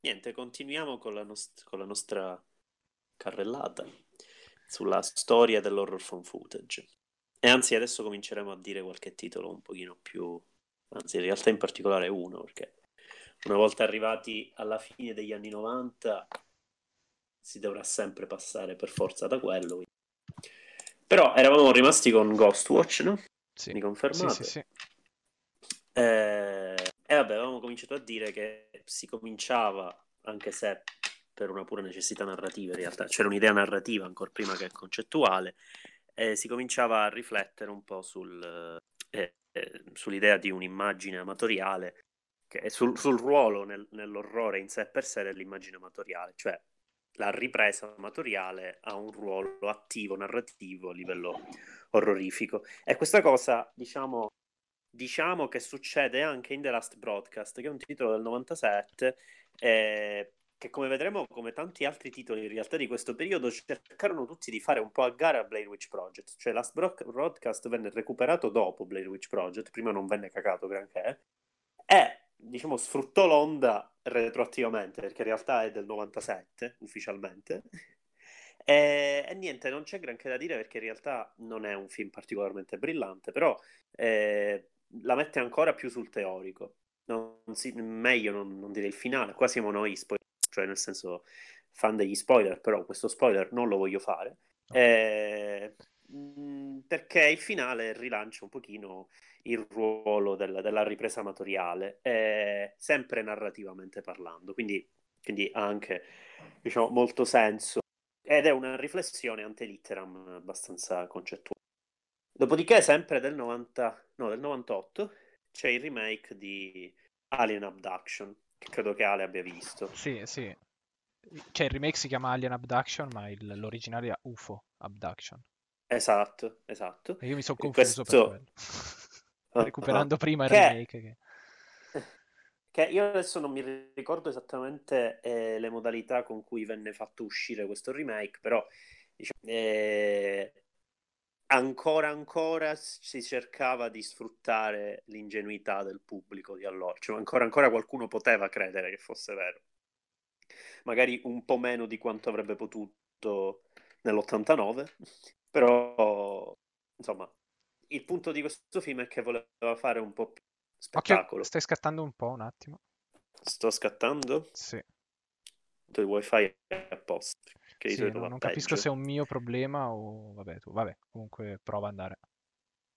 Niente, continuiamo con la, nost- con la nostra carrellata sulla storia dell'horror phone footage. E anzi, adesso cominceremo a dire qualche titolo un pochino più, anzi, in realtà in particolare uno, perché una volta arrivati alla fine degli anni 90 si dovrà sempre passare per forza da quello. Però eravamo rimasti con Ghostwatch, no? Sì. Mi confermate? Sì, sì, sì. Eh, e vabbè, avevamo cominciato a dire che si cominciava, anche se per una pura necessità narrativa in realtà, c'era un'idea narrativa ancora prima che concettuale, eh, si cominciava a riflettere un po' sul, eh, eh, sull'idea di un'immagine amatoriale, che, sul, sul ruolo nel, nell'orrore in sé per sé dell'immagine amatoriale, cioè la ripresa amatoriale ha un ruolo attivo, narrativo a livello orrorifico. E questa cosa, diciamo, diciamo che succede anche in The Last Broadcast, che è un titolo del 97, eh, che come vedremo, come tanti altri titoli in realtà di questo periodo, cercarono tutti di fare un po' a gara a Blair Witch Project. Cioè Last Broadcast venne recuperato dopo Blair Witch Project, prima non venne cagato granché, e diciamo sfruttò l'onda retroattivamente, perché in realtà è del 97 ufficialmente. E, e, niente, non c'è granché da dire perché in realtà non è un film particolarmente brillante, però eh, la mette ancora più sul teorico. Non si, meglio non, non, dire il finale, qua siamo noi spoiler, cioè nel senso fan degli spoiler, però questo spoiler non lo voglio fare. Eh, perché il finale rilancia un pochino il ruolo del, della ripresa amatoriale, eh, sempre narrativamente parlando, quindi, quindi ha anche diciamo, molto senso ed è una riflessione ante litteram abbastanza concettuale. Dopodiché, sempre del, 90, no, del 98, c'è il remake di Alien Abduction, che credo che Ale abbia visto. Sì, sì. Cioè, il remake si chiama Alien Abduction, ma il, l'originale è UFO Abduction. Esatto, esatto. E io mi sono confuso questo... quello. Recuperando uh-huh. prima il che... remake. Che... che... io adesso non mi ricordo esattamente eh, le modalità con cui venne fatto uscire questo remake, però diciamo, eh, ancora ancora si cercava di sfruttare l'ingenuità del pubblico di allora, cioè ancora ancora qualcuno poteva credere che fosse vero. Magari un po' meno di quanto avrebbe potuto nell'89, però insomma, il punto di questo film è che voleva fare un po' più spettacolo. Occhio, stai scattando un po' un attimo. Sto scattando? Sì. Tu il wifi è a posto. Che sì, non, non capisco se è un mio problema o vabbè, tu, vabbè, comunque prova ad andare.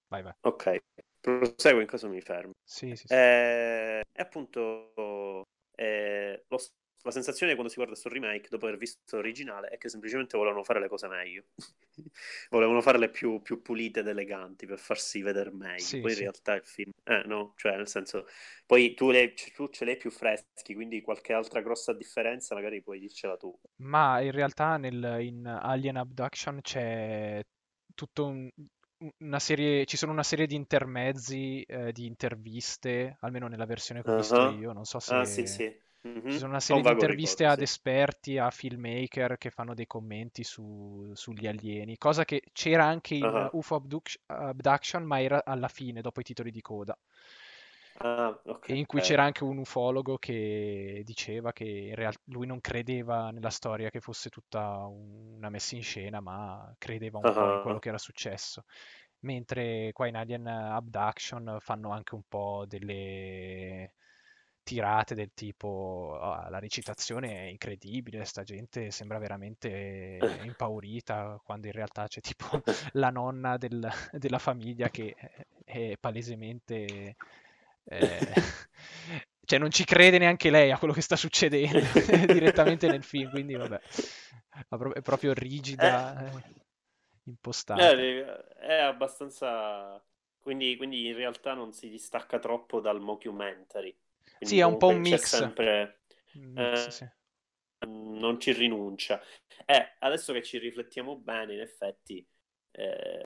Vai, vai. Ok, proseguo in caso mi fermo. Sì, sì, sì. Eh, e appunto eh, lo, la sensazione quando si guarda questo remake dopo aver visto l'originale è che semplicemente volevano fare le cose meglio. volevano farle più, più, pulite ed eleganti per farsi vedere meglio. Sì, poi sì. in realtà il film, eh no, cioè nel senso, poi tu, le, tu ce l'hai più freschi, quindi qualche altra grossa differenza magari puoi dircela tu. Ma in realtà nel, in Alien Abduction c'è tutto un, una serie, ci sono una serie di intermezzi, eh, di interviste, almeno nella versione che ho visto uh-huh. io, non so se... Ah, sì, sì Mm-hmm. Ci sono una serie di interviste ricordo, ad sì. esperti, a filmmaker che fanno dei commenti su, sugli alieni, cosa che c'era anche in uh-huh. UFO Abduction, ma era alla fine, dopo i titoli di coda. Ah, okay. in cui c'era anche un ufologo che diceva che in realtà lui non credeva nella storia che fosse tutta una messa in scena, ma credeva un uh-huh. po' in quello che era successo. Mentre qua in Alien Abduction fanno anche un po' delle tirate del tipo oh, la recitazione è incredibile, sta gente sembra veramente impaurita, quando in realtà c'è tipo la nonna del, della famiglia che è palesemente... Eh, cioè non ci crede neanche lei a quello che sta succedendo direttamente nel film, quindi vabbè, è proprio rigida, eh, impostata. È, è abbastanza... Quindi, quindi in realtà non si distacca troppo dal mockumentary. Quindi sì, è un po' un mix. Sempre, mix eh, sì. Non ci rinuncia. Eh, adesso che ci riflettiamo bene, in effetti, eh,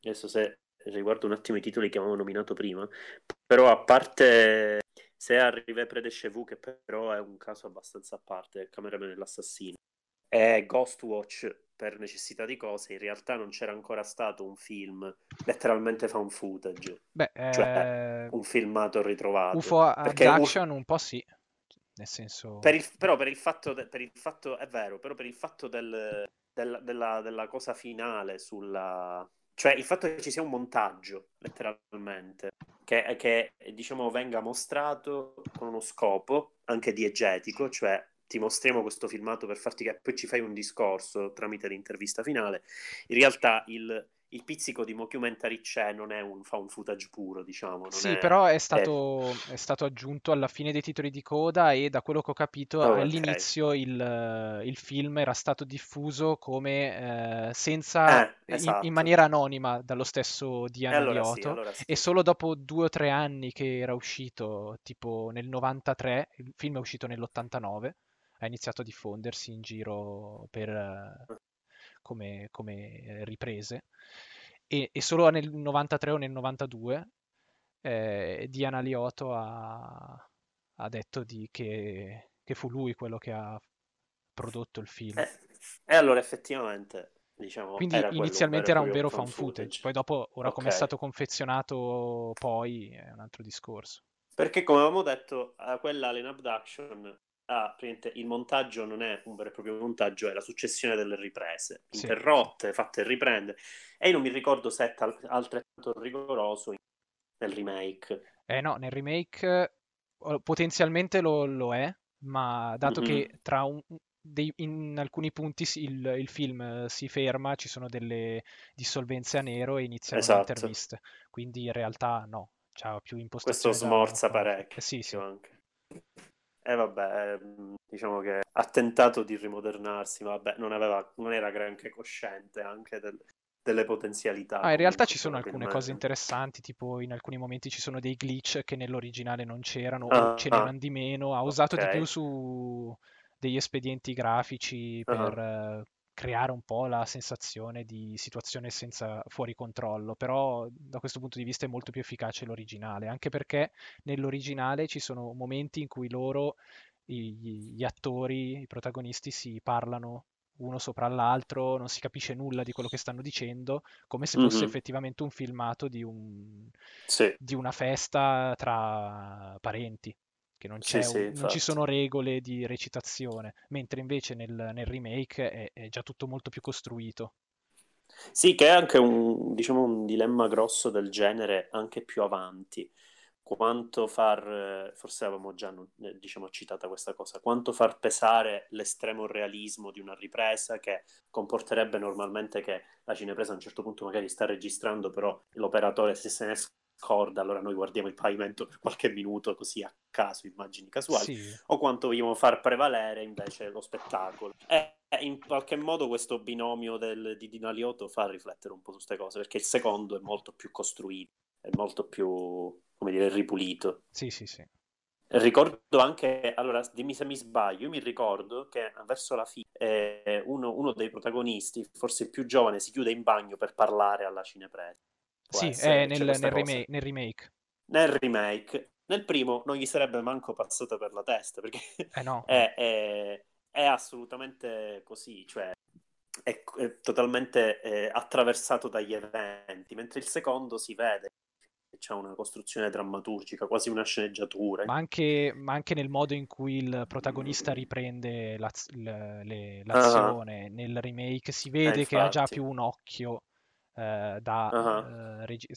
adesso se riguardo un attimo i titoli che avevamo nominato prima, però a parte se arriva Predescevu, che però è un caso abbastanza a parte, Cameraman dell'assassino, e Ghostwatch, per necessità di cose, in realtà non c'era ancora stato un film letteralmente found footage, Beh, cioè eh, un filmato ritrovato. UFO Perché Abduction un po' sì, nel senso... per il- però per il fatto, de- per il fatto, è vero, però per il fatto del- del- della, della cosa finale sulla... Cioè il fatto che ci sia un montaggio, letteralmente, che, che diciamo venga mostrato con uno scopo anche diegetico, cioè ti mostriamo questo filmato per farti che poi ci fai un discorso tramite l'intervista finale. In realtà il, il pizzico di mockumentary c'è, non è un found footage puro, diciamo. Sì, è, però è è- stato, è stato aggiunto alla fine dei titoli di coda e da quello che ho capito Oh, all'inizio il, eh, il film era stato diffuso come eh, senza, Eh, in, esatto. in maniera anonima dallo stesso Diana allora sì, Lioto allora sì. e solo dopo due o tre anni che era uscito, tipo nel 93, il film è uscito nell'89, ha iniziato a diffondersi in giro per, eh, come, come eh, riprese e, e solo nel 93 o nel 92 eh, Diana Lioto ha, ha detto di che, che fu lui quello che ha prodotto il film. Eh, e allora effettivamente, diciamo, Quindi era inizialmente era un vero found footage, footage. poi dopo, ora come è stato confezionato poi è un altro discorso. Perché come avevamo detto, quella Alien Abduction, ah, il montaggio non è un vero e proprio montaggio, è la successione delle riprese, Sì. interrotte, fatte riprendere. E io non mi ricordo se è tal- altrettanto rigoroso nel remake. Eh no, nel remake eh, potenzialmente lo, lo è, ma dato Mhm. che tra un- dei- in alcuni punti il, il film eh, si ferma, ci sono delle dissolvenze a nero e iniziano le Esatto. interviste, quindi in realtà no, c'ha più Questo impostazione da smorza found- parecchio eh, sì, sì. anche. E vabbè, ehm, diciamo che ha tentato di rimodernarsi, ma vabbè, non, aveva, non era granché cosciente anche del- delle potenzialità. Ah, in realtà ci sono alcune cose interessanti, tipo in alcuni momenti ci sono dei glitch che nell'originale non c'erano o Ah, ce ah, n'erano di meno. Ha usato di ok. più su degli espedienti grafici per eh, creare un po' la sensazione di situazione senza fuori controllo, però da questo punto di vista è molto più efficace l'originale, anche perché nell'originale ci sono momenti in cui loro, i- gli attori, i protagonisti si parlano uno sopra l'altro, non si capisce nulla di quello che stanno dicendo, come se fosse mhm, effettivamente un filmato di, un- Sì, di una festa tra parenti, che non sì, c'è sì, un- non ci sono regole di recitazione, mentre invece nel, nel remake è, è già tutto molto più costruito. Sì, che è anche un, diciamo, un dilemma grosso del genere anche più avanti. Quanto far, forse avevamo già eh, diciamo, citata questa cosa, quanto far pesare l'estremo realismo di una ripresa che comporterebbe normalmente che la cinepresa a un certo punto magari sta registrando, però l'operatore se se ne scorda, allora noi guardiamo il pavimento per qualche minuto così a caso, immagini casuali, Sì, o quanto vogliamo far prevalere invece lo spettacolo. E in qualche modo questo binomio del, di Dino Aliotto fa riflettere un po' su queste cose, perché il secondo è molto più costruito, è molto più, come dire, ripulito. sì, sì, sì. Ricordo anche, allora dimmi se mi sbaglio, io mi ricordo che verso la fine eh, uno, uno dei protagonisti, forse il più giovane, si chiude in bagno per parlare alla cinepresa. Sì, essere è nel, nel remake, nel remake. Nel remake, nel primo non gli sarebbe manco passata per la testa, perché Eh no, è, è- è assolutamente così, cioè è, è totalmente eh, attraversato dagli eventi, mentre il secondo si vede che c'è una costruzione drammaturgica, quasi una sceneggiatura. Ma anche, ma anche nel modo in cui il protagonista riprende l'az- l- le- Ah, l'azione. Nel remake si eh, vede che ha già più un occhio eh, da Ah, eh, regi-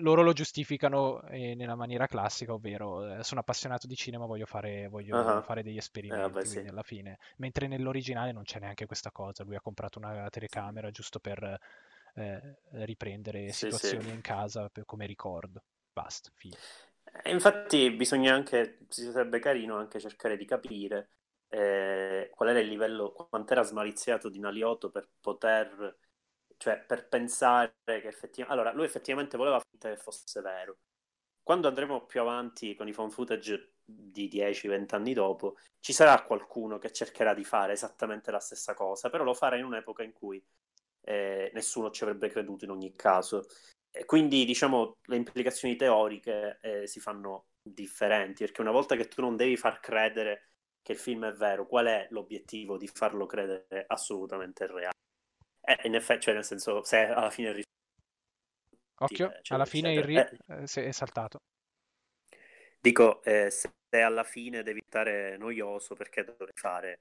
Loro lo giustificano eh, nella maniera classica, ovvero eh, sono appassionato di cinema, voglio fare, voglio ah. fare degli Eh, esperimenti, vabbè, sì. quindi alla fine. Mentre nell'originale non c'è neanche questa cosa, lui ha comprato una telecamera giusto per eh, riprendere Sì, sì. situazioni in casa per- come ricordo. Basta, fine. Infatti bisogna anche, si sarebbe carino anche cercare di capire eh, qual era il livello, quanto era smaliziato di Naliotto per poter, cioè per pensare che effettivamente, allora lui effettivamente voleva che fosse vero. Quando andremo più avanti con i found footage di 10-20 anni dopo, ci sarà qualcuno che cercherà di fare esattamente la stessa cosa, però lo farà in un'epoca in cui eh, nessuno ci avrebbe creduto in ogni caso. E quindi, diciamo, le implicazioni teoriche eh, si fanno differenti, perché una volta che tu non devi far credere che il film è vero, qual è l'obiettivo di farlo credere assolutamente reale? Eh, in effetti, cioè nel senso, se alla fine... il Occhio, eccetera, alla fine il ri eh, è saltato. Dico, eh, se alla fine devi stare noioso, perché dovrei fare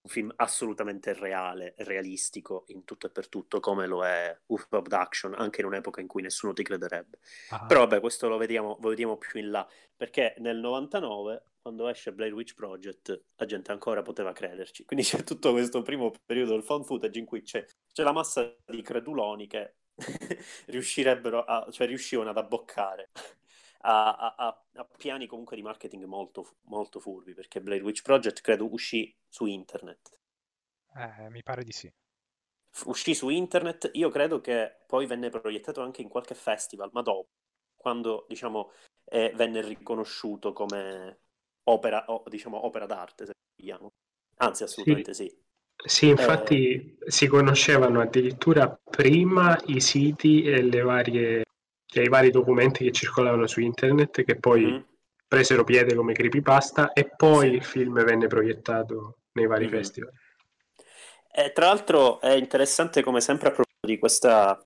un film assolutamente reale, realistico in tutto e per tutto, come lo è Wolf Abduction, anche in un'epoca in cui nessuno ti crederebbe. Ah. Però vabbè, questo lo vediamo, lo vediamo più in là, perché nel 99 quando esce Blair Witch Project la gente ancora poteva crederci. Quindi c'è tutto questo primo periodo del found footage in cui c'è, c'è la massa di creduloni che riuscirebbero a, cioè riuscivano ad abboccare a, a, a, piani comunque di marketing molto, molto furbi, perché Blair Witch Project credo uscì su internet. Eh, mi pare di sì. Uscì su internet, io credo che poi venne proiettato anche in qualche festival, ma dopo, quando diciamo eh, venne riconosciuto come opera, o, diciamo, opera d'arte, se vogliamo. Anzi, assolutamente sì. sì. Sì, infatti eh... si conoscevano addirittura prima i siti e le varie, cioè, i vari documenti che circolavano su internet che poi mm-hmm. presero piede come creepypasta e poi sì. il film venne proiettato nei vari mm-hmm. festival. E, tra l'altro è interessante come sempre a proposito di questa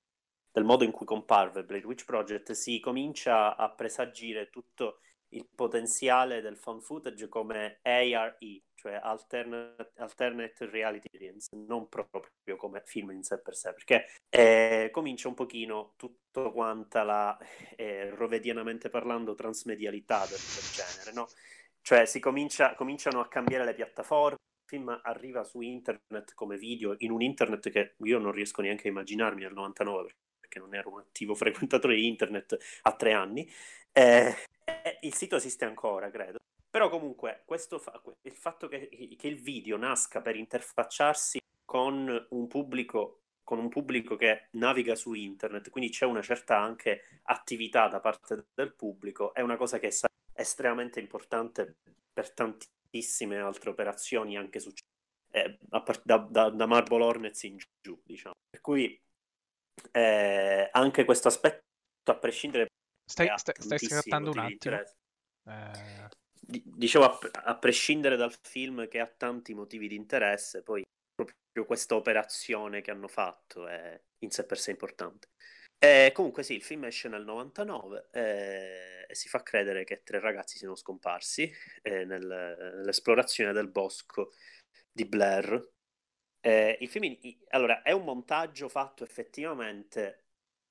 del modo in cui comparve Blade Witch Project si comincia a presagire tutto il potenziale del found footage come ARE, cioè alternate, alternate Reality Experience, non proprio come film in sé per sé, perché eh, comincia un pochino tutto quanta la, eh, rovedianamente parlando, transmedialità del, del genere, no? Cioè si comincia, cominciano a cambiare le piattaforme, il film arriva su internet come video, in un internet che io non riesco neanche a immaginarmi nel 99, perché non ero un attivo frequentatore di internet a tre anni, eh, eh, il sito esiste ancora, credo. Però comunque fa- il fatto che, che, il video nasca per interfacciarsi con un pubblico con un pubblico che naviga su internet, quindi c'è una certa anche attività da parte del pubblico, è una cosa che è estremamente importante per tantissime altre operazioni anche su eh, da, da, da Marble Hornets in giù, diciamo. Per cui eh, anche questo aspetto, a prescindere Stai, stai, stai scattando un attimo. Eh... Dicevo, a, a, prescindere dal film che ha tanti motivi di interesse, poi proprio questa operazione che hanno fatto è in sé per sé importante. E comunque sì, il film esce nel 99 eh, e si fa credere che tre ragazzi siano scomparsi eh, nel, nell'esplorazione del bosco di Blair. Eh, il film, in, allora, è un montaggio fatto effettivamente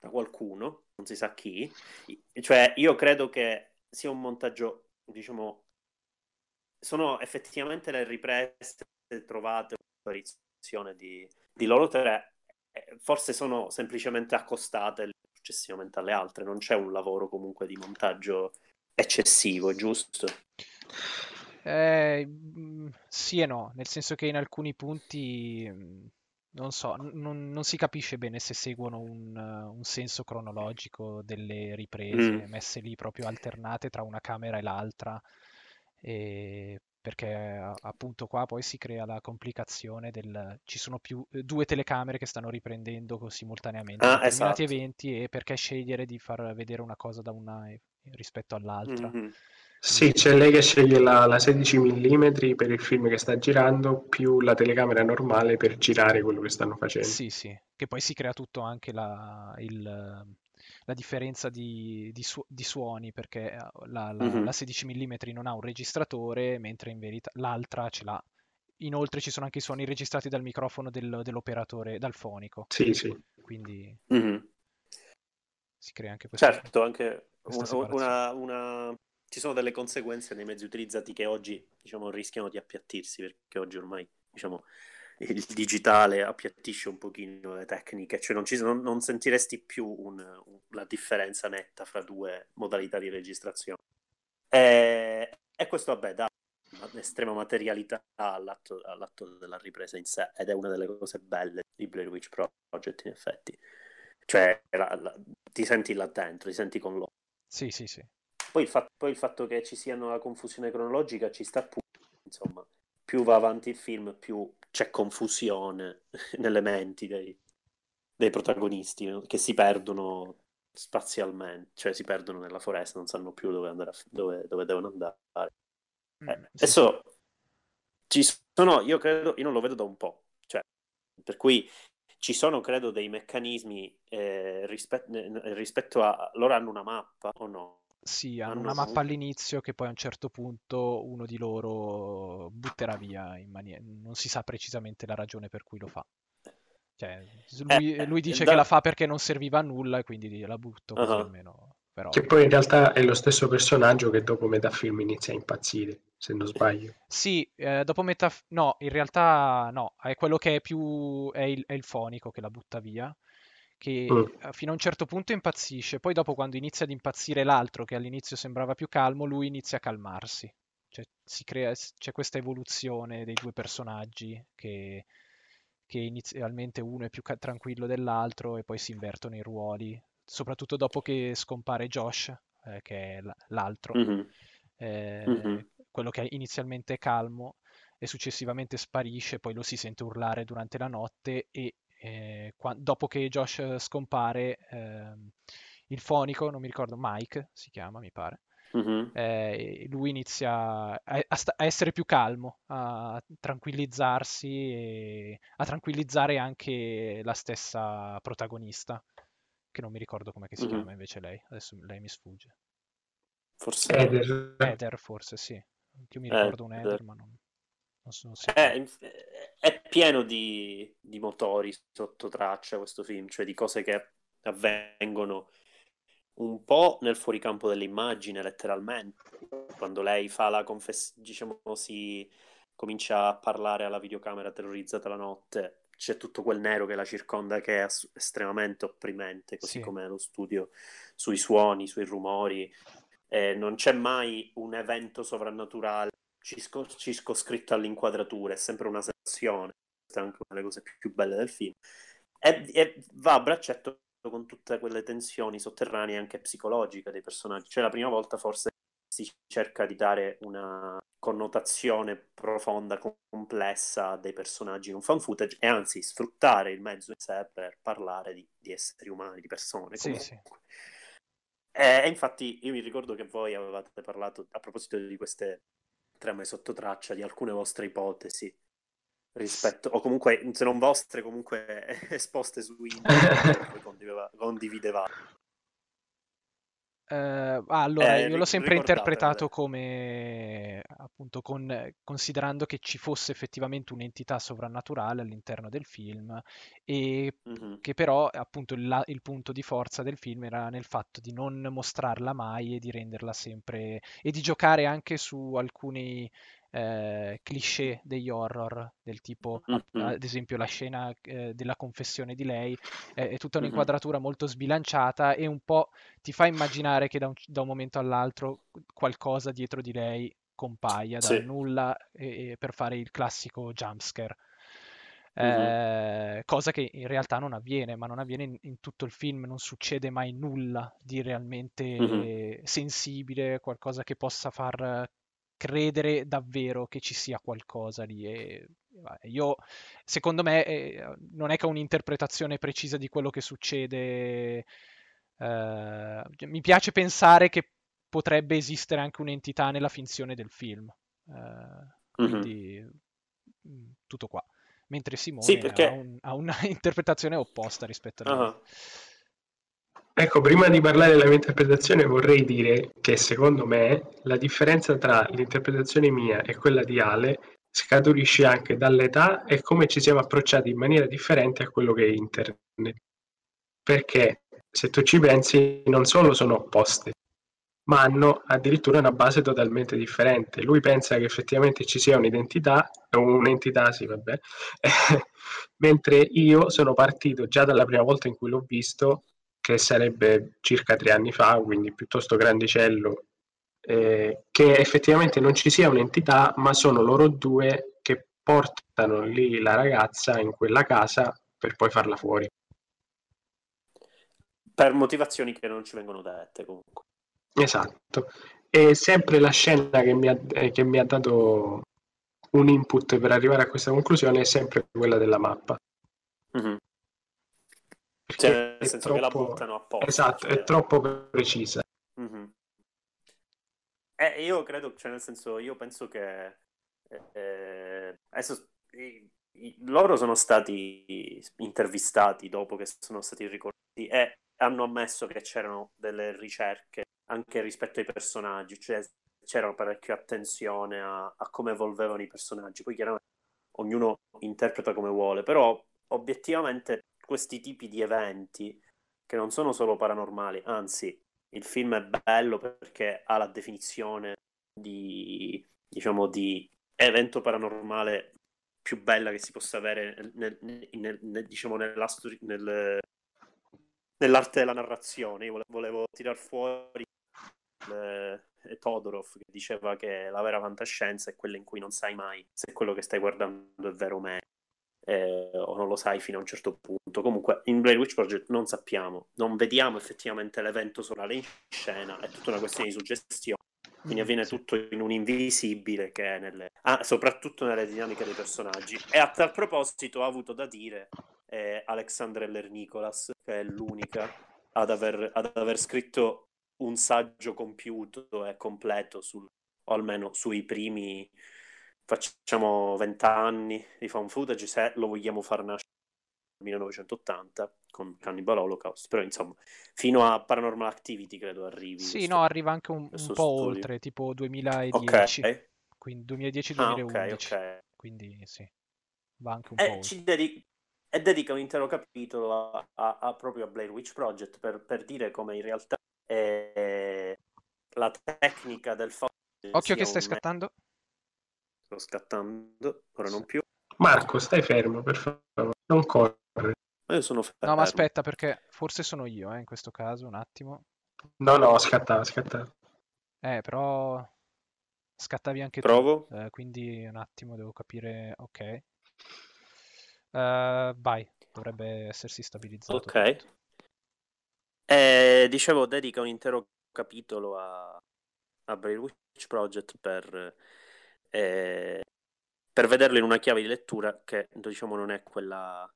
da qualcuno, non si sa chi. Cioè, io credo che sia un montaggio, diciamo, sono effettivamente le riprese trovate l'apparizione di, di loro tre, eh, forse sono semplicemente accostate successivamente alle altre, non c'è un lavoro comunque di montaggio eccessivo, giusto? Eh, sì e no, nel senso che in alcuni punti non so, non, non si capisce bene se seguono un, un senso cronologico delle riprese mm. messe lì proprio alternate tra una camera e l'altra, e perché appunto qua poi si crea la complicazione del ci sono più due telecamere che stanno riprendendo simultaneamente ah, determinati esatto. eventi e perché scegliere di far vedere una cosa da una rispetto all'altra. Mm-hmm. Sì, c'è lei che sceglie la, la 16 mm per il film che sta girando, più la telecamera normale per girare quello che stanno facendo. Sì, sì, che poi si crea tutto anche la, il, la differenza di, di, su, di, suoni, perché la, la, mm-hmm. la 16 mm non ha un registratore, mentre in verità l'altra ce l'ha. Inoltre ci sono anche i suoni registrati dal microfono del, dell'operatore, dal fonico. Sì, sì. Quindi mm-hmm. si crea anche questo. Certo, anche una, una ci sono delle conseguenze nei mezzi utilizzati che oggi diciamo, rischiano di appiattirsi perché oggi ormai diciamo, il digitale appiattisce un pochino le tecniche, cioè non, ci, non, non sentiresti più un, un, la differenza netta fra due modalità di registrazione. E, e questo vabbè dà un'estrema materialità all'atto, all'atto, della ripresa in sé ed è una delle cose belle di Blair Witch Project in effetti. Cioè la, la, ti senti là dentro, ti senti con loro. Sì, sì, sì. Poi il, fatto, poi il fatto che ci sia una confusione cronologica ci sta pure, insomma, più va avanti il film, più c'è confusione nelle menti dei, dei protagonisti che si perdono spazialmente, cioè si perdono nella foresta, non sanno più dove, andare a, dove, dove devono andare. Mm, eh, sì. Adesso ci sono, io credo, io non lo vedo da un po', cioè, per cui ci sono credo dei meccanismi eh, rispet- rispetto a loro hanno una mappa o no? Sì, hanno, una mappa all'inizio che poi a un certo punto uno di loro butterà via in maniera... non si sa precisamente la ragione per cui lo fa. Cioè, lui, eh, lui dice da... che la fa perché non serviva a nulla e quindi la butto così uh-huh. almeno. Però... Che poi in realtà è lo stesso personaggio che dopo metà film inizia a impazzire, se non sbaglio. Sì, eh, dopo metà... No, in realtà no, è quello che è più... è il, è il fonico che la butta via, che mm. fino a un certo punto impazzisce, poi dopo quando inizia ad impazzire l'altro, che all'inizio sembrava più calmo, lui inizia a calmarsi. Cioè, si crea, c'è questa evoluzione dei due personaggi che, che inizialmente uno è più ca- tranquillo dell'altro e poi si invertono i ruoli soprattutto dopo che scompare Josh, eh, che è l'altro, mm-hmm. Eh, mm-hmm. quello che inizialmente è calmo e successivamente sparisce, poi lo si sente urlare durante la notte e eh, qua- dopo che Josh scompare, ehm, il fonico, non mi ricordo, Mike si chiama, mi pare, Mm-hmm. Eh, lui inizia a, a, a, essere più calmo, a tranquillizzarsi e a tranquillizzare anche la stessa protagonista che non mi ricordo come si mm-hmm. chiama invece lei, adesso lei mi sfugge. Forse Eder. Eder, forse sì. Io mi ricordo Eder. un Eder, ma non. È, è pieno di, di, motori sotto traccia questo film, cioè di cose che avvengono un po' nel fuoricampo dell'immagine, letteralmente. Quando lei fa la confessione, diciamo, si comincia a parlare alla videocamera terrorizzata la notte, c'è tutto quel nero che la circonda che è ass- estremamente opprimente, così sì. come lo studio sui suoni, sui rumori. Eh, non c'è mai un evento sovrannaturale cisco- circoscritto all'inquadratura, è sempre una sensazione. Questa è anche una delle cose più, più belle del film. E, e va a braccetto con tutte quelle tensioni sotterranee anche psicologiche dei personaggi. Cioè, la prima volta forse si cerca di dare una connotazione profonda, complessa dei personaggi in un fan footage e anzi sfruttare il mezzo in sé per parlare di, di esseri umani, di persone. Sì, sì. E, infatti io mi ricordo che voi avevate parlato a proposito di queste trame sotto traccia, di alcune vostre ipotesi rispetto, o comunque se non vostre, comunque esposte su internet, condividevate. Uh, allora, eh, io l'ho sempre interpretato come appunto con, considerando che ci fosse effettivamente un'entità sovrannaturale all'interno del film e mm-hmm. che però appunto il, il, punto di forza del film era nel fatto di non mostrarla mai e di renderla sempre e di giocare anche su alcuni eh, cliché degli horror, del tipo mm-hmm. ad esempio la scena eh, della confessione di lei, è, è tutta un'inquadratura mm-hmm. molto sbilanciata e un po' ti fa immaginare che da un, da un momento all'altro qualcosa dietro di lei compaia dal sì. nulla e, e per fare il classico jumpscare. Eh, cosa che in realtà non avviene, ma non avviene in, in, tutto il film, non succede mai nulla di realmente mm-hmm. sensibile, qualcosa che possa far credere davvero che ci sia qualcosa lì. E, io, secondo me, eh, non è che ho un'interpretazione precisa di quello che succede. Eh, mi piace pensare che potrebbe esistere anche un'entità nella finzione del film. Eh, quindi, mm-hmm. tutto qua. Mentre Simone sì, perché... ha, un, ha, una interpretazione opposta rispetto a uh-huh. Ecco, prima di parlare della mia interpretazione vorrei dire che secondo me la differenza tra l'interpretazione mia e quella di Ale scaturisce anche dall'età e come ci siamo approcciati in maniera differente a quello che è internet. Perché se tu ci pensi non solo sono opposte, ma hanno addirittura una base totalmente differente. Lui pensa che effettivamente ci sia un'identità, un'entità, sì, vabbè, mentre io sono partito già dalla prima volta in cui l'ho visto che sarebbe circa tre anni fa, quindi piuttosto grandicello, eh, che effettivamente non ci sia un'entità, ma sono loro due che portano lì la ragazza in quella casa per poi farla fuori. Per motivazioni che non ci vengono dette comunque. Esatto. E sempre la scena che mi ha, eh, che mi ha dato un input per arrivare a questa conclusione è sempre quella della mappa. Mm-hmm. Cioè, nel senso troppo... che la buttano apposta. Esatto, cioè... è troppo precisa. Mm-hmm. Eh, io credo, cioè nel senso, io penso che... Eh, adesso loro sono stati intervistati dopo che sono stati ricordati e hanno ammesso che c'erano delle ricerche anche rispetto ai personaggi, cioè c'era parecchia attenzione a, a come evolvevano i personaggi. Poi chiaramente ognuno interpreta come vuole, però obiettivamente questi tipi di eventi che non sono solo paranormali, anzi il film è bello perché ha la definizione di, diciamo, di evento paranormale più bella che si possa avere nel, nel, nel, diciamo, nella, nel, nell'arte della narrazione. Io volevo tirar fuori eh, Todorov che diceva che la vera fantascienza è quella in cui non sai mai se quello che stai guardando è vero o meno. Eh, o non lo sai fino a un certo punto. Comunque, in Blair Witch Project non sappiamo, non vediamo effettivamente l'evento sonale in scena, è tutta una questione di suggestione. Quindi mm, avviene tutto in un invisibile che è nelle... Ah, soprattutto nelle dinamiche dei personaggi. E a tal proposito ha avuto da dire eh, Alexandra Eller Nicholas, che è l'unica ad aver, ad aver scritto un saggio compiuto e completo sul, o almeno sui primi facciamo vent'anni di found footage se lo vogliamo far nascere nel 1980 con Cannibal Holocaust però insomma fino a Paranormal Activity credo arrivi sì questo, no arriva anche un, un po' studio. oltre tipo 2010 okay. quindi 2010-2011 ah, okay, okay. quindi sì va anche un e po' ci dedica e dedica un intero capitolo a, a, a proprio a Blair Witch Project per, per dire come in realtà eh, la tecnica del fatto occhio che stai scattando sto scattando ora non più. Marco stai fermo per favore. Non correre. Ma io sono fermo no ma aspetta perché forse sono io eh, in questo caso un attimo. No no scattava scattava eh però scattavi anche Provo. tu eh, quindi un attimo devo capire ok. Uh, vai, dovrebbe essersi stabilizzato. Ok. Eh, dicevo, dedica un intero capitolo a, a Blair Witch Project per, eh, per vederlo in una chiave di lettura che diciamo non è quella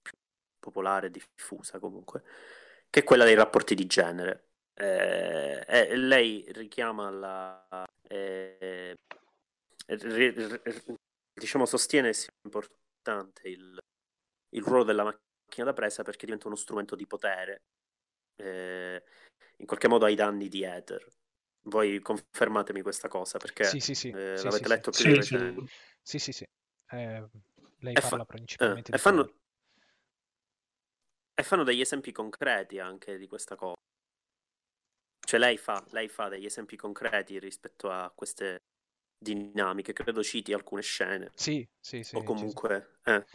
più popolare, diffusa comunque, che è quella dei rapporti di genere. Eh, eh, lei richiama la... Eh, diciamo sostiene sia importante importante il, il ruolo della macchina da presa perché diventa uno strumento di potere, eh, in qualche modo ai danni di Ether. Voi confermatemi questa cosa perché sì, sì, sì. Eh, sì l'avete sì, letto sì. più sì, recente. Sì, sì, sì. Eh, lei e parla fa- principalmente eh, e fanno, e fanno degli esempi concreti anche di questa cosa. Cioè lei fa, lei fa degli esempi concreti rispetto a queste dinamiche, credo citi alcune scene. Sì, sì, sì. O comunque... Ci, eh.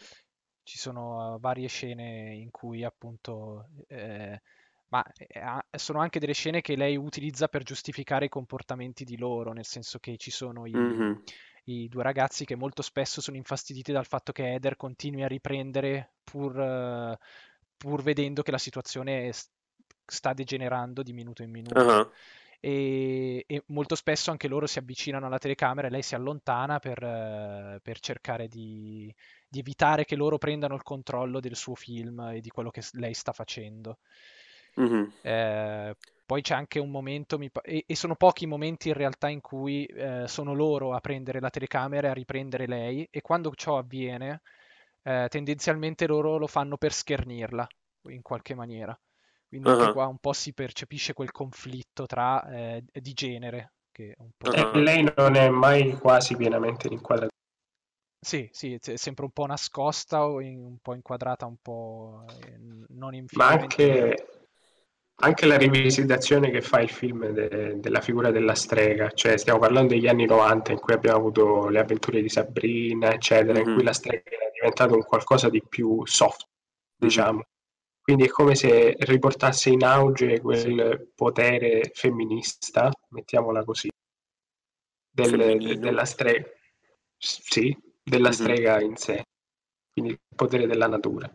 ci sono varie scene in cui appunto... Eh, ma eh, sono anche delle scene che lei utilizza per giustificare i comportamenti di loro, nel senso che ci sono i, mm-hmm. i due ragazzi che molto spesso sono infastiditi dal fatto che Eder continui a riprendere pur, pur vedendo che la situazione sta degenerando di minuto in minuto. Uh-huh e, e, molto spesso anche loro si avvicinano alla telecamera e lei si allontana per, per cercare di, di, evitare che loro prendano il controllo del suo film e di quello che lei sta facendo. Mm-hmm. Eh, poi c'è anche un momento, e, e, sono pochi i momenti in realtà in cui eh, sono loro a prendere la telecamera e a riprendere lei, e quando ciò avviene, eh, tendenzialmente loro lo fanno per schernirla in qualche maniera. Quindi uh-huh. anche qua un po' si percepisce quel conflitto tra, eh, di genere. Che un po'... uh-huh. lei non è mai quasi pienamente inquadrata. Sì, sì, è sempre un po' nascosta o in, un po' inquadrata, un po' eh, non in Ma anche, anche, la rivisitazione che fa il film de, della figura della strega, cioè stiamo parlando degli anni 90 in cui abbiamo avuto le avventure di Sabrina, eccetera, mm-hmm. in cui la strega era diventata un qualcosa di più soft, diciamo. Mm-hmm. Quindi è come se riportasse in auge quel potere femminista, mettiamola così, del, della strega. Sì, della mm-hmm. strega in sé, quindi il potere della natura.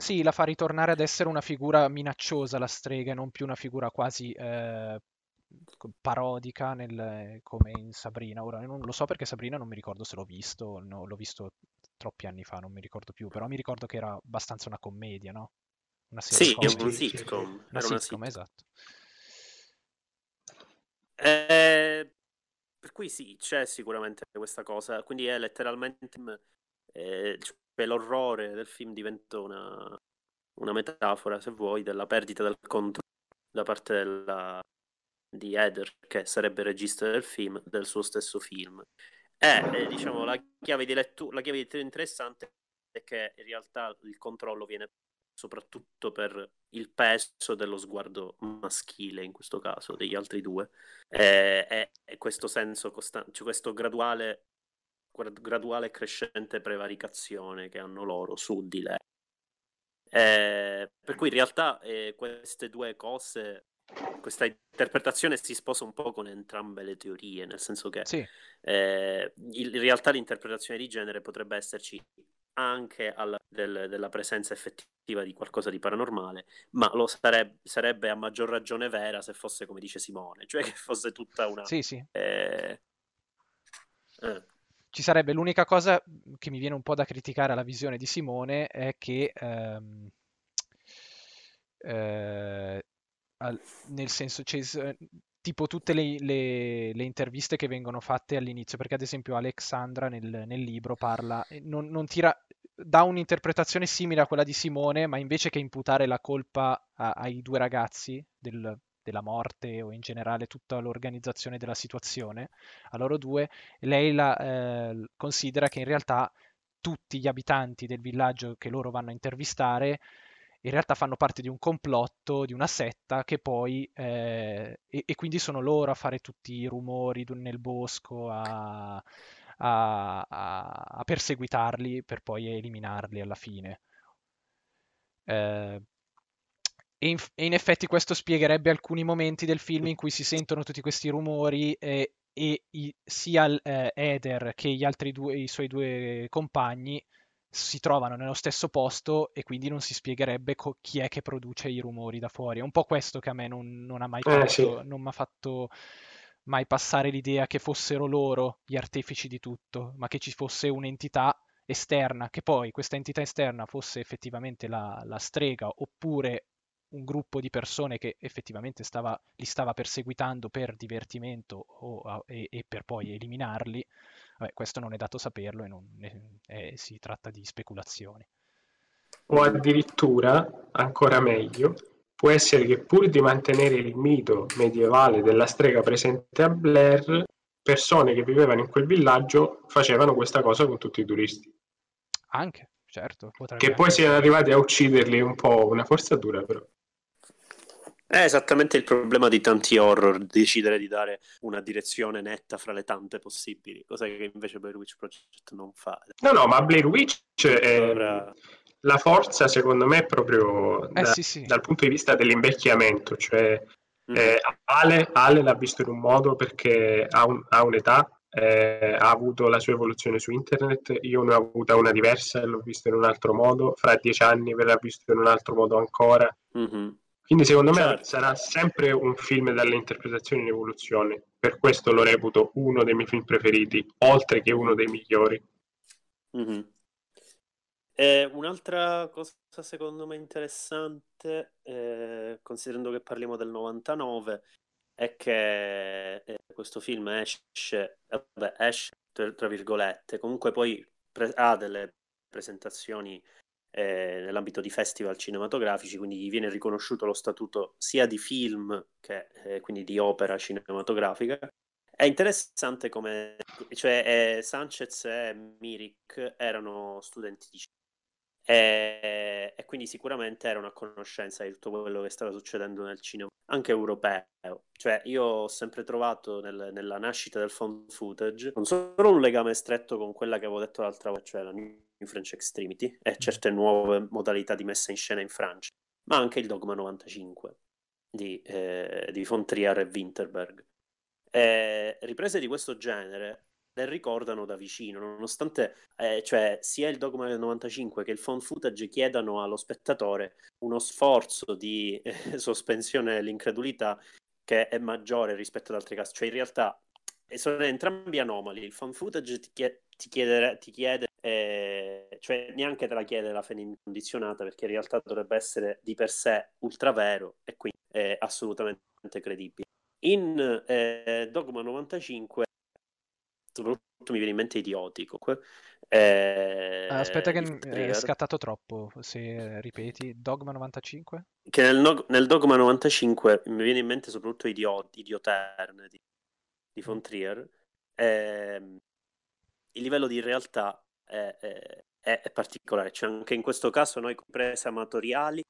Sì, la fa ritornare ad essere una figura minacciosa la strega, non più una figura quasi eh, parodica nel, come in Sabrina. Ora non lo so perché Sabrina non mi ricordo se l'ho visto, no, l'ho visto troppi anni fa, non mi ricordo più, però mi ricordo che era abbastanza una commedia, no? Una sì, è un sitcom. Una, una sitcom, sitcom, esatto. Eh, per cui sì, c'è sicuramente questa cosa. Quindi è letteralmente eh, cioè l'orrore del film diventa una, una metafora, se vuoi, della perdita del controllo da parte della, di Heather, che sarebbe regista del film, del suo stesso film. E eh, diciamo la chiave di lettura, la chiave di lettura interessante è che in realtà il controllo viene soprattutto per il peso dello sguardo maschile, in questo caso, degli altri due, e, e, e questo senso costante, cioè questo graduale, graduale e crescente prevaricazione che hanno loro su di lei. Eh, per cui in realtà eh, queste due cose, questa interpretazione si sposa un po' con entrambe le teorie, nel senso che sì. eh, in realtà l'interpretazione di genere potrebbe esserci anche alla, del, della presenza effettiva di qualcosa di paranormale, ma lo sarebbe, sarebbe, a maggior ragione vera se fosse come dice Simone, cioè che fosse tutta una... Sì, sì. Eh, eh. Ci sarebbe l'unica cosa che mi viene un po' da criticare alla visione di Simone è che ehm, eh, al, nel senso, cioè, tipo tutte le, le, le, interviste che vengono fatte all'inizio, perché ad esempio Alexandra nel, nel libro parla, non, non, tira, dà un'interpretazione simile a quella di Simone, ma invece che imputare la colpa a, ai due ragazzi del, della morte o in generale tutta l'organizzazione della situazione, a loro due, lei la, eh, considera che in realtà tutti gli abitanti del villaggio che loro vanno a intervistare in realtà fanno parte di un complotto, di una setta che poi, eh, e, e, quindi sono loro a fare tutti i rumori nel bosco, a, a, a, perseguitarli per poi eliminarli alla fine. Eh, e in, e in, effetti questo spiegherebbe alcuni momenti del film in cui si sentono tutti questi rumori e, e i, sia eh, Eder che gli altri due, i suoi due compagni si trovano nello stesso posto e quindi non si spiegherebbe co- chi è che produce i rumori da fuori. È un po' questo che a me non, non ha mai fatto, eh, sì. non mi ha fatto mai passare l'idea che fossero loro gli artefici di tutto, ma che ci fosse un'entità esterna, che poi questa entità esterna fosse effettivamente la, la strega oppure un gruppo di persone che effettivamente stava, li stava perseguitando per divertimento o, e, e per poi eliminarli, Vabbè, questo non è dato saperlo e non, è, si tratta di speculazioni. O addirittura, ancora meglio, può essere che pur di mantenere il mito medievale della strega presente a Blair, persone che vivevano in quel villaggio facevano questa cosa con tutti i turisti. Anche, certo. Che poi siano arrivati a ucciderli un po' una forzatura, però. È esattamente il problema di tanti horror, decidere di dare una direzione netta fra le tante possibili, cosa che invece Blair Witch Project non fa. No, no, ma Blair Witch è... Allora... La forza, secondo me, è proprio eh, da, sì, sì. dal punto di vista dell'invecchiamento. Cioè, mm. eh, Ale, Ale, l'ha visto in un modo perché ha, un, ha un'età, eh, ha avuto la sua evoluzione su internet, io ne ho avuta una diversa e l'ho visto in un altro modo, fra dieci anni verrà visto in un altro modo ancora. Mm-hmm. Quindi secondo certo. me sarà sempre un film dalle interpretazioni in evoluzione. Per questo lo reputo uno dei miei film preferiti, oltre che uno dei migliori. Mm-hmm. Eh, un'altra cosa secondo me interessante, eh, considerando che parliamo del 99, è che eh, questo film esce, vabbè, esce tra, tra virgolette, comunque poi pre- ha delle presentazioni eh, nell'ambito di festival cinematografici, quindi gli viene riconosciuto lo statuto sia di film che eh, quindi di opera cinematografica. È interessante come, cioè, eh, Sanchez e Mirik erano studenti di e, e, quindi sicuramente era una conoscenza di tutto quello che stava succedendo nel cinema, anche europeo. Cioè, io ho sempre trovato nel, nella nascita del found footage non solo un legame stretto con quella che avevo detto l'altra volta, cioè la New French Extremity e certe nuove modalità di messa in scena in Francia, ma anche il Dogma 95 di, eh, di von Trier e Winterberg. E riprese di questo genere le ricordano da vicino, nonostante eh, cioè, sia il Dogma del 95 che il phone footage chiedano allo spettatore uno sforzo di eh, sospensione dell'incredulità che è maggiore rispetto ad altri casi. Cioè, in realtà sono entrambi anomali. Il phone footage ti chiede, ti chiede, ti chiede eh, cioè neanche te la chiede la fine incondizionata perché in realtà dovrebbe essere di per sé ultra vero e quindi è assolutamente credibile. In eh, Dogma 95 soprattutto mi viene in mente idiotico. Eh, Aspetta che è scattato troppo, se ripeti. Dogma 95? Che nel, nel Dogma 95 mi viene in mente soprattutto Idiot, Idioterne di, di von Trier. Eh, il livello di realtà è, è, particolare, cioè anche in questo caso noi comprese amatoriali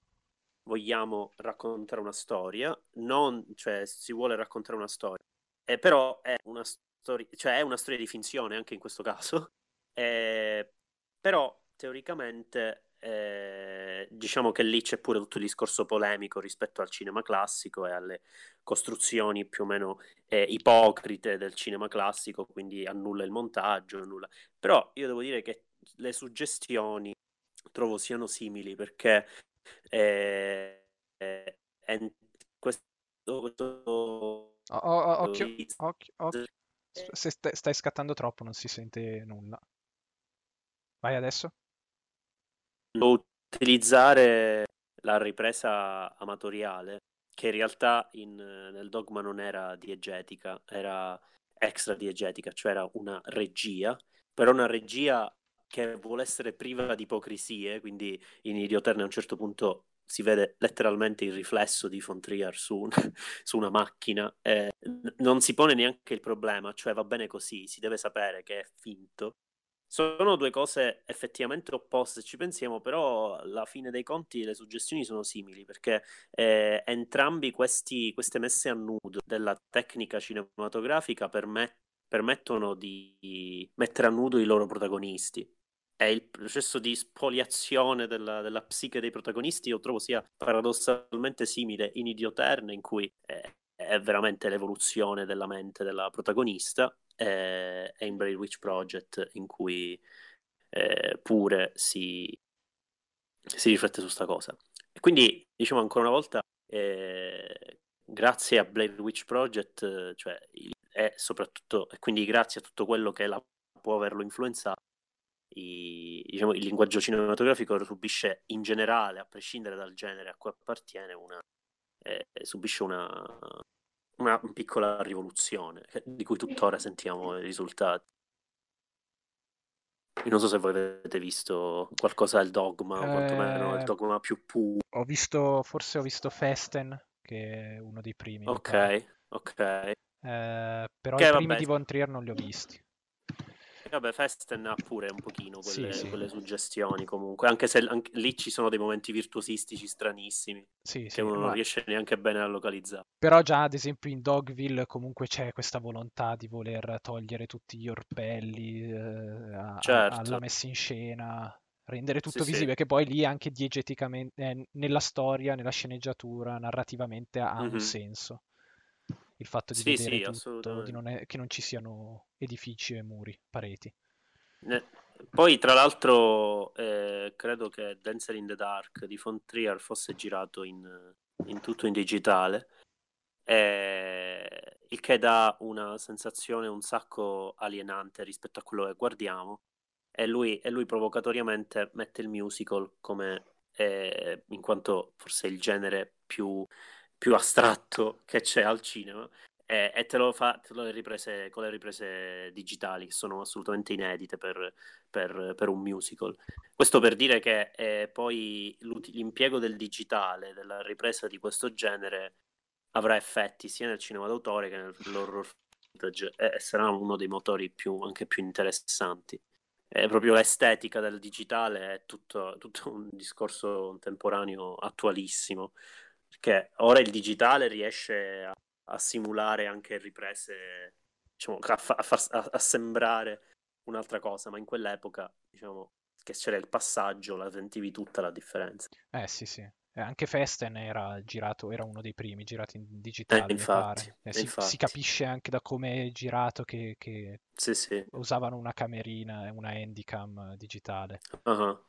vogliamo raccontare una storia, non, cioè si vuole raccontare una storia, eh, però è una, storia, cioè è una storia di finzione anche in questo caso, eh, però teoricamente eh, diciamo che lì c'è pure tutto il discorso polemico rispetto al cinema classico e alle costruzioni più o meno eh, ipocrite del cinema classico, quindi annulla il montaggio, annulla... però io devo dire che le suggestioni trovo siano simili perché eh, eh, questo, questo oh, oh, occhio, occhio, occhio. Se stai, stai scattando troppo non si sente nulla. Vai adesso? Utilizzare la ripresa amatoriale, che in realtà in, nel dogma non era diegetica, era extra diegetica, cioè era una regia, però una regia che vuole essere priva di ipocrisie, quindi in Idioterne a un certo punto si vede letteralmente il riflesso di von Trier su, un, su una macchina, eh, non si pone neanche il problema, cioè va bene così, si deve sapere che è finto. Sono due cose effettivamente opposte, ci pensiamo, però alla fine dei conti le suggestioni sono simili, perché eh, entrambi questi, queste messe a nudo della tecnica cinematografica permet- permettono di mettere a nudo i loro protagonisti. È il processo di spoliazione della, della, psiche dei protagonisti, io trovo sia paradossalmente simile in Idioterne, in cui è, è veramente l'evoluzione della mente della protagonista, e, e in Blair Witch Project, in cui eh, pure si, si riflette su questa cosa. E quindi, diciamo ancora una volta, eh, grazie a Blair Witch Project, cioè, è soprattutto, e quindi grazie a tutto quello che la, può averlo influenzato, i, diciamo, il linguaggio cinematografico subisce in generale, a prescindere dal genere a cui appartiene, una, eh, subisce una, una piccola rivoluzione di cui tuttora sentiamo i risultati. non so se voi avete visto qualcosa del dogma, o quantomeno il eh, dogma più puro. Ho visto, forse ho visto Festen, che è uno dei primi. Ok, ok. Eh, però che, i primi vabbè, di Von Trier non li ho visti. Vabbè, Festen ha pure un pochino quelle, sì, sì. quelle suggestioni comunque, anche se anche lì ci sono dei momenti virtuosistici stranissimi sì, che uno non riesce neanche bene a localizzare. Però già ad esempio in Dogville comunque c'è questa volontà di voler togliere tutti gli orpelli eh, a, certo. alla messa in scena, rendere tutto sì, visibile, sì. che poi lì anche diegeticamente, eh, nella storia, nella sceneggiatura, narrativamente ha mm-hmm. un senso il fatto di sì, vedere sì, tutto, di non è, che non ci siano edifici e muri, pareti. Ne... Poi, tra l'altro, eh, credo che Dancer in the Dark di Von Trier fosse girato in, in tutto in digitale, eh, il che dà una sensazione un sacco alienante rispetto a quello che guardiamo. E lui, e lui provocatoriamente mette il musical come, eh, in quanto forse il genere più più astratto che c'è al cinema e, e te lo fa te lo riprese, con le riprese digitali che sono assolutamente inedite per, per, per un musical. Questo per dire che eh, poi l'impiego del digitale, della ripresa di questo genere, avrà effetti sia nel cinema d'autore che nell'horror footage e, sarà uno dei motori più, anche più interessanti. È proprio l'estetica del digitale è tutto, tutto un discorso contemporaneo attualissimo perché ora il digitale riesce a, a simulare anche riprese, diciamo, a, fa, a, far, a, sembrare un'altra cosa, ma in quell'epoca, diciamo, che c'era il passaggio, la sentivi tutta la differenza. Eh sì, sì. Eh, anche Festen era girato, era uno dei primi girati in digitale, eh, infatti, eh, si, si, capisce anche da come è girato che, che sì, sì. usavano una camerina e una handicam digitale. Uh-huh.